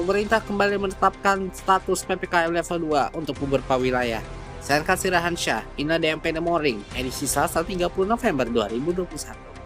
pemerintah kembali menetapkan status PPKM level 2 untuk beberapa wilayah. Saya Kasih Rahansyah, Ina DMP The Morning, edisi Selasa 30 November 2021.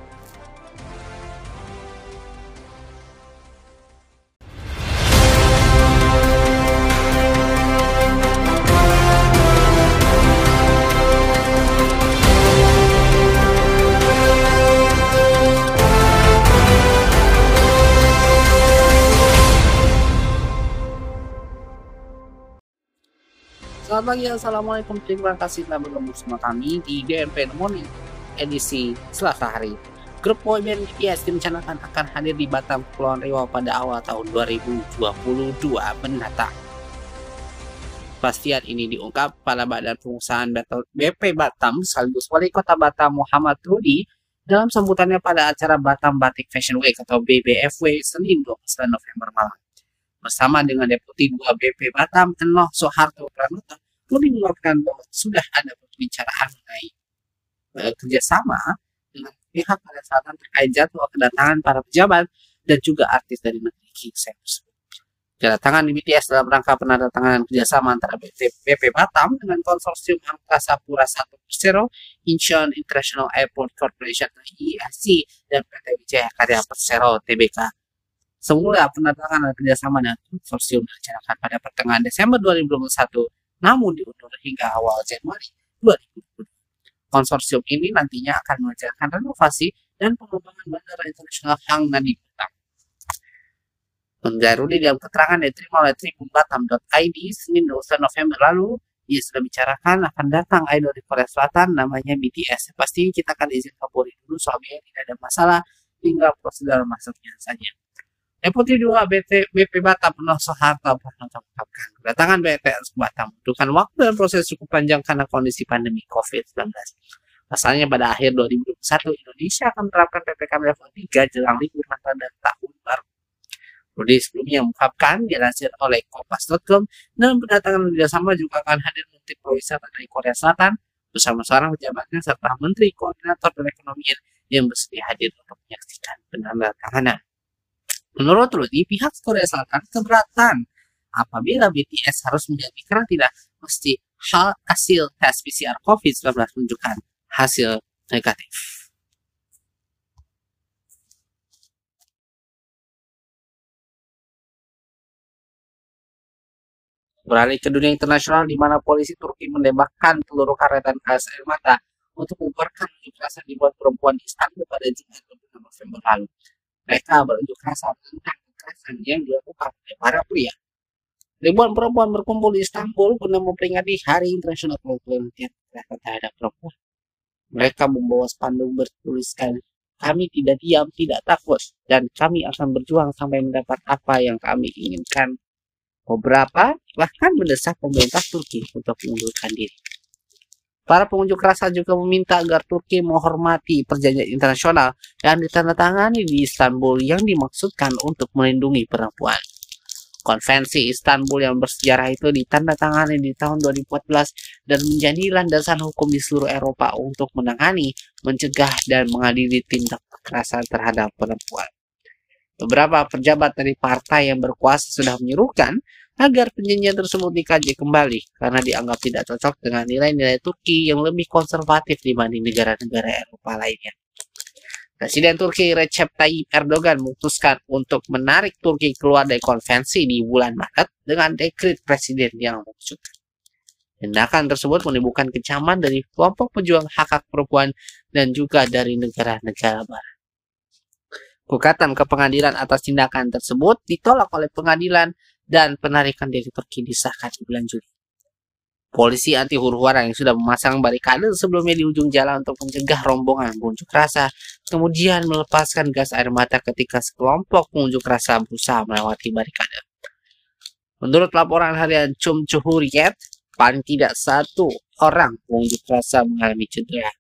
Selamat pagi, Assalamualaikum. Terima kasih telah bergabung bersama kami di DMP Morning edisi Selasa hari. Grup boyband BTS direncanakan akan hadir di Batam, Kepulauan Riau pada awal tahun 2022 mendatang. Pastian ini diungkap pada Badan Pengusahaan BP Batam sekaligus Wali Kota Batam Muhammad Rudi dalam sambutannya pada acara Batam Batik Fashion Week atau BBFW Senin 29 November malam bersama dengan Deputi 2 BP Batam Enoh Soeharto Pranoto Rudi mengungkapkan bahwa sudah ada pembicaraan mengenai uh, kerjasama dengan pihak pada selatan terkait jadwal kedatangan para pejabat dan juga artis dari negeri Kingston tersebut. Kedatangan di BTS dalam rangka penandatanganan kerjasama antara BP, Batam dengan konsorsium Angkasa Pura 1 Persero, Incheon International Airport Corporation IAC dan PT Wijaya Karya Persero TBK. Semula penandatanganan kerjasama dengan konsorsium direncanakan pada pertengahan Desember 2021 namun diundur hingga awal Januari 2020. Konsorsium ini nantinya akan mengerjakan renovasi dan pengembangan Bandara Internasional Hang Nadi Batam. Menggarudi dalam keterangan yang diterima oleh tribunbatam.id Senin 21 November lalu, ia sudah bicarakan akan datang idol di Korea Selatan namanya BTS. Pasti kita akan izin kabur dulu soalnya tidak ada masalah, tinggal prosedur masuknya saja. Deputi 2 BT, BP Batam Penuh Soeharto mengungkapkan kedatangan BTS Batam membutuhkan waktu dan proses cukup panjang karena kondisi pandemi COVID-19. Pasalnya pada akhir 2021 Indonesia akan menerapkan PPKM level 3 jelang libur Natal dan Tahun Baru. Rudi sebelumnya mengungkapkan dilansir oleh Kompas.com dalam kedatangan kerjasama juga akan hadir Menteri Pariwisata dari Korea Selatan bersama seorang pejabatnya serta Menteri Koordinator Perekonomian yang bersedia hadir untuk menyaksikan penandatanganan. Menurut Rudy, pihak Korea Selatan keberatan apabila BTS harus menjadi karantina mesti hal hasil tes PCR COVID-19 menunjukkan hasil negatif. Beralih ke dunia internasional di mana polisi Turki menembakkan peluru karet dan gas air mata untuk membubarkan unjuk rasa dibuat perempuan di Istanbul pada Jumat 26 November lalu. Mereka berunjuk rasa tentang kekerasan yang dilakukan oleh para pria. Ribuan perempuan berkumpul di Istanbul guna memperingati Hari Internasional Perempuan Kekerasan terhadap Perempuan. Mereka membawa spanduk bertuliskan, kami tidak diam, tidak takut, dan kami akan berjuang sampai mendapat apa yang kami inginkan. Beberapa bahkan mendesak pemerintah Turki untuk mengundurkan diri. Para pengunjuk rasa juga meminta agar Turki menghormati perjanjian internasional yang ditandatangani di Istanbul yang dimaksudkan untuk melindungi perempuan. Konvensi Istanbul yang bersejarah itu ditandatangani di tahun 2014 dan menjadi landasan hukum di seluruh Eropa untuk menangani, mencegah, dan mengadili tindak kekerasan terhadap perempuan. Beberapa pejabat dari partai yang berkuasa sudah menyerukan agar perjanjian tersebut dikaji kembali karena dianggap tidak cocok dengan nilai-nilai Turki yang lebih konservatif dibanding negara-negara Eropa lainnya. Presiden Turki Recep Tayyip Erdogan memutuskan untuk menarik Turki keluar dari konvensi di bulan Maret dengan dekret presiden yang maksudkan. Tindakan tersebut menimbulkan kecaman dari kelompok pejuang hak hak perempuan dan juga dari negara-negara barat. Gugatan ke pengadilan atas tindakan tersebut ditolak oleh pengadilan dan penarikan diri Turki disahkan di bulan Juli. Polisi anti huru-hara yang sudah memasang barikade sebelumnya di ujung jalan untuk mencegah rombongan pengunjuk rasa, kemudian melepaskan gas air mata ketika sekelompok pengunjuk rasa berusaha melewati barikade. Menurut laporan harian Cum Cuhuriyet, paling tidak satu orang pengunjuk rasa mengalami cedera.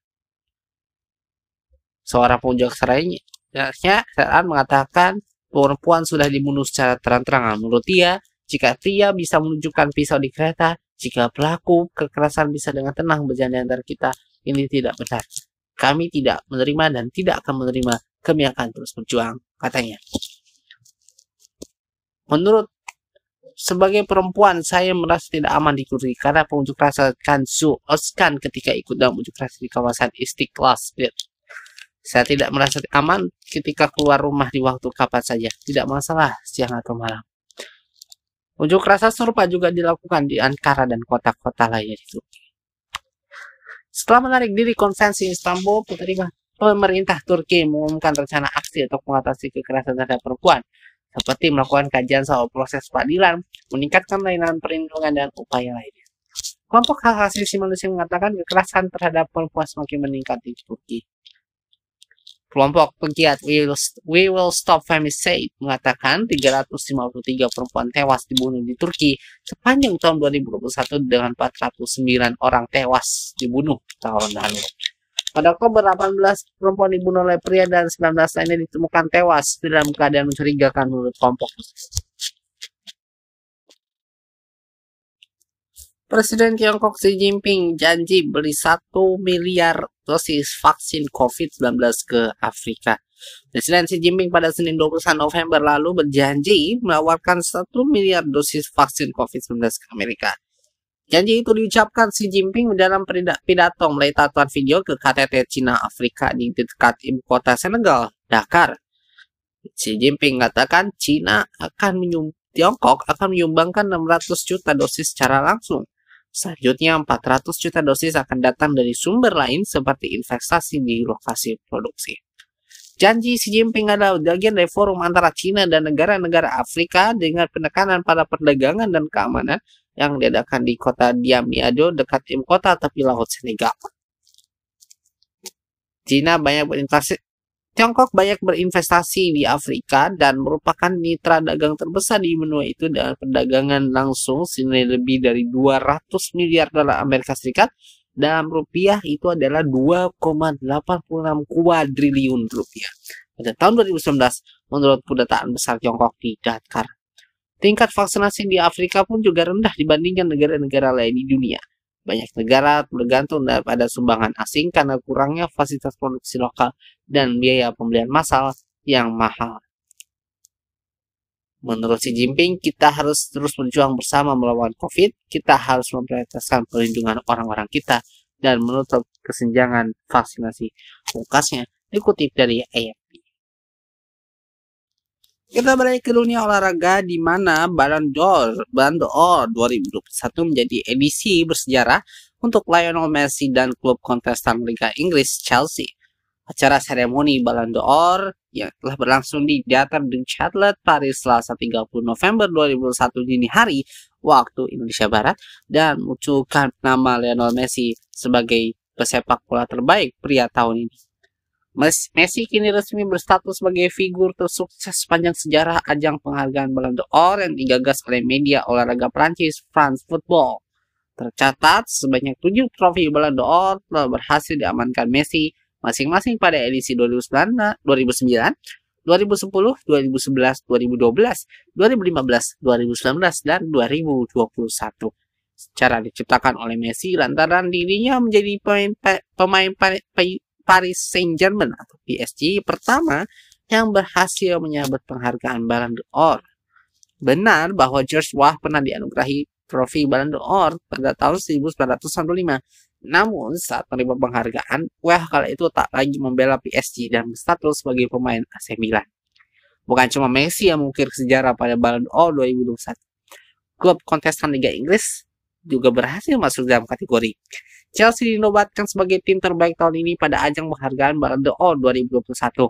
Seorang pengunjuk rasa mengatakan perempuan sudah dibunuh secara terang-terangan. Menurut dia, jika pria bisa menunjukkan pisau di kereta, jika pelaku kekerasan bisa dengan tenang berjalan di antara kita, ini tidak benar. Kami tidak menerima dan tidak akan menerima. Kami akan terus berjuang, katanya. Menurut sebagai perempuan, saya merasa tidak aman di Turki karena pengunjuk rasa Kansu Oskan ketika ikut dalam unjuk rasa di kawasan Istiqlal. Saya tidak merasa aman ketika keluar rumah di waktu kapan saja, tidak masalah siang atau malam. Unjuk rasa serupa juga dilakukan di Ankara dan kota-kota lainnya di Turki. Setelah menarik diri konvensi Istanbul, pemerintah Turki mengumumkan rencana aksi untuk mengatasi kekerasan terhadap perempuan seperti melakukan kajian soal proses peradilan, meningkatkan layanan perlindungan dan upaya lainnya. Kelompok hak asasi manusia mengatakan kekerasan terhadap perempuan semakin meningkat di Turki. Kelompok penggiat We Will, We Will Stop Femicide mengatakan 353 perempuan tewas dibunuh di Turki sepanjang tahun 2021 dengan 409 orang tewas dibunuh tahun lalu. Pada Oktober 18, perempuan dibunuh oleh pria dan 19 lainnya ditemukan tewas dalam keadaan mencurigakan menurut kelompok. Presiden Tiongkok Xi Jinping janji beli 1 miliar dosis vaksin COVID-19 ke Afrika. Presiden Xi Jinping pada Senin 21 November lalu berjanji menawarkan 1 miliar dosis vaksin COVID-19 ke Amerika. Janji itu diucapkan Xi Jinping dalam pidato melalui tatuan video ke KTT Cina Afrika di dekat ibu kota Senegal, Dakar. Xi Jinping mengatakan Cina akan menyum Tiongkok akan menyumbangkan 600 juta dosis secara langsung. Selanjutnya 400 juta dosis akan datang dari sumber lain seperti investasi di lokasi produksi. Janji Xi Jinping adalah bagian dari forum antara Cina dan negara-negara Afrika dengan penekanan pada perdagangan dan keamanan yang diadakan di kota Diamiado dekat ibu kota tepi laut Senegal. Cina banyak berinvestasi Tiongkok banyak berinvestasi di Afrika dan merupakan mitra dagang terbesar di benua itu dengan perdagangan langsung senilai lebih dari 200 miliar dolar Amerika Serikat dalam rupiah itu adalah 2,86 kuadriliun rupiah. Pada tahun 2019, menurut kedutaan besar Tiongkok di Dakar. Tingkat vaksinasi di Afrika pun juga rendah dibandingkan negara-negara lain di dunia. Banyak negara bergantung pada sumbangan asing karena kurangnya fasilitas produksi lokal dan biaya pembelian massal yang mahal. Menurut Xi Jinping, kita harus terus berjuang bersama melawan COVID. Kita harus memprioritaskan perlindungan orang-orang kita dan menutup kesenjangan vaksinasi. Pungkasnya dikutip dari AFP. Kita balik ke dunia olahraga di mana Ballon d'Or, Ballon d'Or 2021 menjadi edisi bersejarah untuk Lionel Messi dan klub kontestan Liga Inggris Chelsea. Acara seremoni Ballon d'Or yang telah berlangsung di Theater de Châtelet, Paris Selasa 30 November 2021 dini hari waktu Indonesia Barat dan munculkan nama Lionel Messi sebagai pesepak bola terbaik pria tahun ini. Messi kini resmi berstatus sebagai figur tersukses sepanjang sejarah ajang penghargaan Ballon d'Or yang digagas oleh media olahraga Prancis France Football. Tercatat sebanyak tujuh trofi Ballon d'Or telah berhasil diamankan Messi masing-masing pada edisi 2009, 2009, 2010, 2011, 2012, 2015, 2019, dan 2021 secara diciptakan oleh Messi lantaran dirinya menjadi pemain, pemain, pemain Paris Saint-Germain atau PSG pertama yang berhasil menyabet penghargaan Ballon d'Or. Benar bahwa George Wah pernah dianugerahi trofi Ballon d'Or pada tahun 1995. Namun saat menerima penghargaan, Wah kala itu tak lagi membela PSG dan berstatus sebagai pemain AC Milan. Bukan cuma Messi yang mengukir sejarah pada Ballon d'Or 2021. Klub kontestan Liga Inggris juga berhasil masuk dalam kategori. Chelsea dinobatkan sebagai tim terbaik tahun ini pada ajang penghargaan Ballon d'Or 2021.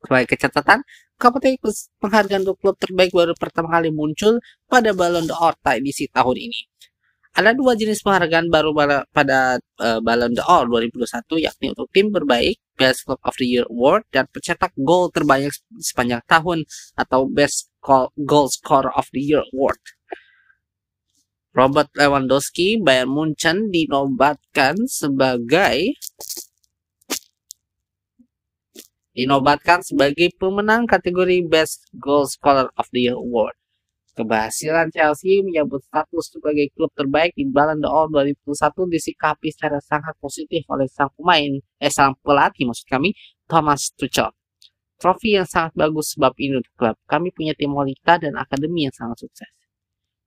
Sebagai catatan, kompetisi penghargaan untuk klub terbaik baru pertama kali muncul pada Ballon d'Or edisi tahun ini. Ada dua jenis penghargaan baru pada uh, Ballon d'Or 2021 yakni untuk tim terbaik Best Club of the Year Award dan pencetak gol terbanyak sepanjang tahun atau Best Goal Scorer of the Year Award. Robert Lewandowski Bayern Munchen dinobatkan sebagai dinobatkan sebagai pemenang kategori Best Goal Scorer of the Year Award. Keberhasilan Chelsea menyambut status sebagai klub terbaik di Ballon d'Or 2021 disikapi secara sangat positif oleh sang pemain, eh sang pelatih maksud kami, Thomas Tuchel. Trofi yang sangat bagus sebab ini klub. Kami punya tim wanita dan akademi yang sangat sukses.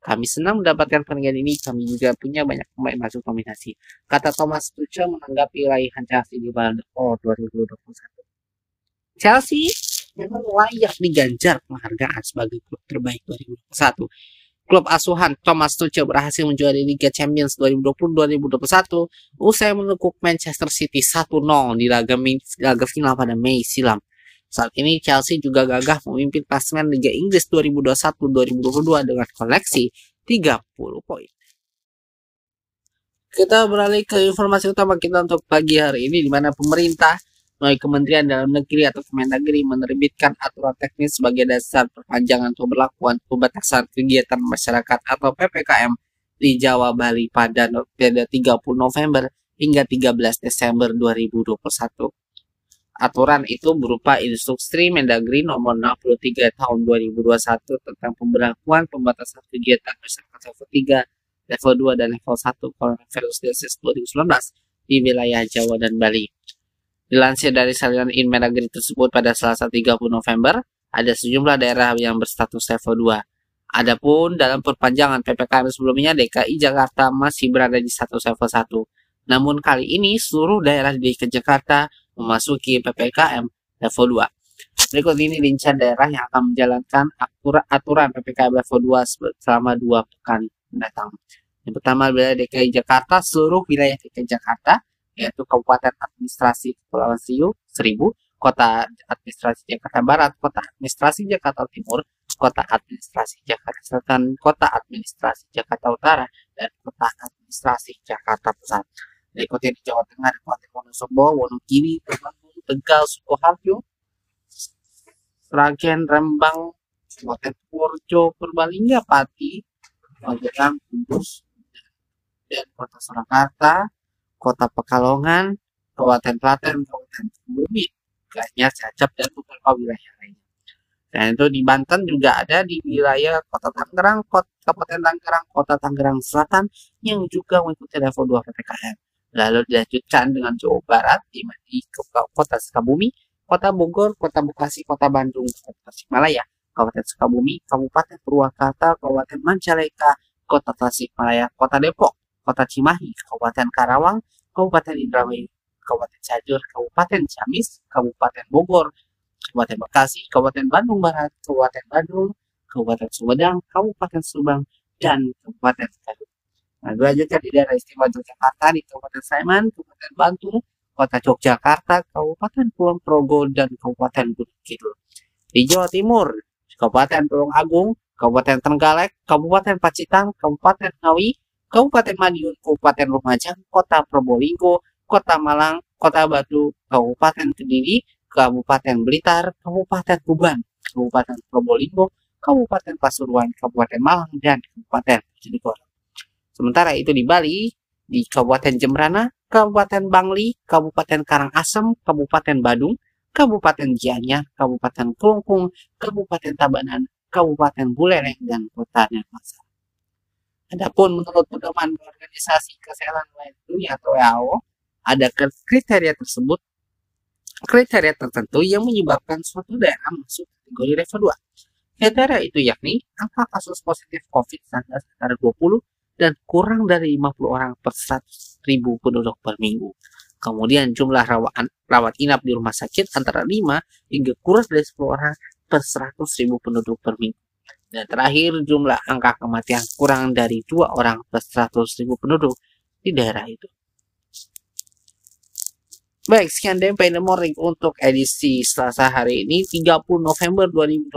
Kami senang mendapatkan penghargaan ini. Kami juga punya banyak pemain masuk nominasi. Kata Thomas Tuchel menanggapi raihan Chelsea di Ballon d'Or 2021. Chelsea memang layak diganjar penghargaan sebagai klub terbaik 2021. Klub asuhan Thomas Tuchel berhasil menjuari Liga Champions 2020-2021 usai menekuk Manchester City 1-0 di laga, laga final pada Mei silam. Saat ini Chelsea juga gagah memimpin klasemen Liga Inggris 2021-2022 dengan koleksi 30 poin. Kita beralih ke informasi utama kita untuk pagi hari ini di mana pemerintah melalui Kementerian Dalam Negeri atau Kemendagri menerbitkan aturan teknis sebagai dasar perpanjangan atau berlakuan pembatasan kegiatan masyarakat atau PPKM di Jawa Bali pada 30 November hingga 13 Desember 2021. Aturan itu berupa Instruksi Mendagri nomor 63 tahun 2021 tentang pemberlakuan pembatasan kegiatan masyarakat level 3, level 2, dan level 1 coronavirus disease 2019 di wilayah Jawa dan Bali. Dilansir dari salinan Inmendagri tersebut pada Selasa 30 November, ada sejumlah daerah yang berstatus level 2. Adapun dalam perpanjangan PPKM sebelumnya, DKI Jakarta masih berada di status level 1. Namun kali ini seluruh daerah di DKI Jakarta memasuki PPKM level 2. Berikut ini rincian daerah yang akan menjalankan aturan PPKM level 2 selama dua pekan mendatang. Yang pertama wilayah DKI Jakarta, seluruh wilayah DKI Jakarta, yaitu Kabupaten Administrasi Kepulauan Seribu, Seribu, Kota Administrasi Jakarta Barat, Kota Administrasi Jakarta Timur, Kota Administrasi Jakarta Selatan, Kota Administrasi Jakarta Utara, dan Kota Administrasi Jakarta Pusat. Berikutnya di Jawa Tengah ada Kabupaten Wonosobo, Wonogiri, Temanggung, Tegal, Sukoharjo, Sragen, Rembang, Kabupaten Purworejo, Purbalingga, Pati, Magelang, Kudus, dan Kota Surakarta, Kota Pekalongan, Kabupaten Klaten, Kabupaten Bumi, Ganyar, Cacap, dan beberapa wilayah lainnya. Dan itu di Banten juga ada di wilayah Kota Tangerang, Kota Kabupaten Tangerang, Kota Tangerang Selatan yang juga mengikuti level 2 PPKM. Lalu dilanjutkan dengan Jawa Barat di, di kota Sukabumi, kota Bogor, kota Bekasi, kota Bandung, kota Tasikmalaya, Kabupaten Sukabumi, Kabupaten Purwakarta, Kabupaten Majalengka, kota Tasikmalaya, kota Depok, kota Cimahi, Kabupaten Karawang, Kabupaten Indramayu, Kabupaten Cianjur, Kabupaten Ciamis, Kabupaten Bogor, Kabupaten Bekasi, Kabupaten Bandung Barat, Kabupaten Bandung, Kabupaten Sumedang, Kabupaten Subang, dan Kabupaten Garut. Nah, lanjutkan di daerah istimewa Yogyakarta di Kabupaten Sleman, Kabupaten Bantul, Kota Yogyakarta, Kabupaten Kulon Progo, dan Kabupaten Gunung Kidul. Di Jawa Timur, Kabupaten Tulung Agung, Kabupaten Trenggalek, Kabupaten Pacitan, Kabupaten Ngawi, Kabupaten Madiun, Kabupaten Lumajang, Kota Probolinggo, Kota Malang, Kota Batu, Kabupaten Kediri, Kabupaten Blitar, Kabupaten Tuban, Kabupaten Probolinggo, Kabupaten Pasuruan, Kabupaten Malang, dan Kabupaten Bojonegoro. Sementara itu di Bali, di Kabupaten Jembrana, Kabupaten Bangli, Kabupaten Karangasem, Kabupaten Badung, Kabupaten Gianyar, Kabupaten Kelungkung, Kabupaten Tabanan, Kabupaten Buleleng, dan Kota Denpasar. Adapun menurut pedoman Organisasi Kesehatan Dunia atau WHO, ada kriteria tersebut kriteria tertentu yang menyebabkan suatu daerah masuk kategori level 2. Kriteria itu yakni angka kasus positif COVID-19 antara 20 dan kurang dari 50 orang per 100 ribu penduduk per minggu. Kemudian jumlah rawat, rawat inap di rumah sakit antara 5 hingga kurang dari 10 orang per 100 ribu penduduk per minggu. Dan terakhir jumlah angka kematian kurang dari 2 orang per 100 ribu penduduk di daerah itu. Baik, sekian DMP in the morning untuk edisi Selasa hari ini 30 November 2021.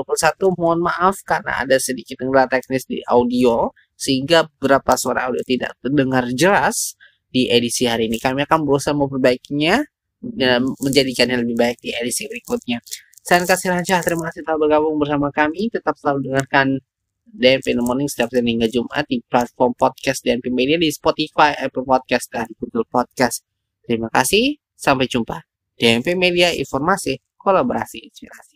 Mohon maaf karena ada sedikit kendala teknis di audio sehingga beberapa suara audio tidak terdengar jelas di edisi hari ini. Kami akan berusaha memperbaikinya dan menjadikannya lebih baik di edisi berikutnya. Saya kasih raja, terima kasih telah bergabung bersama kami. Tetap selalu dengarkan DMP in the Morning setiap Senin hingga Jumat di platform podcast DMP Media di Spotify, Apple Podcast, dan Google Podcast. Terima kasih. Sampai jumpa. DMP Media Informasi Kolaborasi Inspirasi.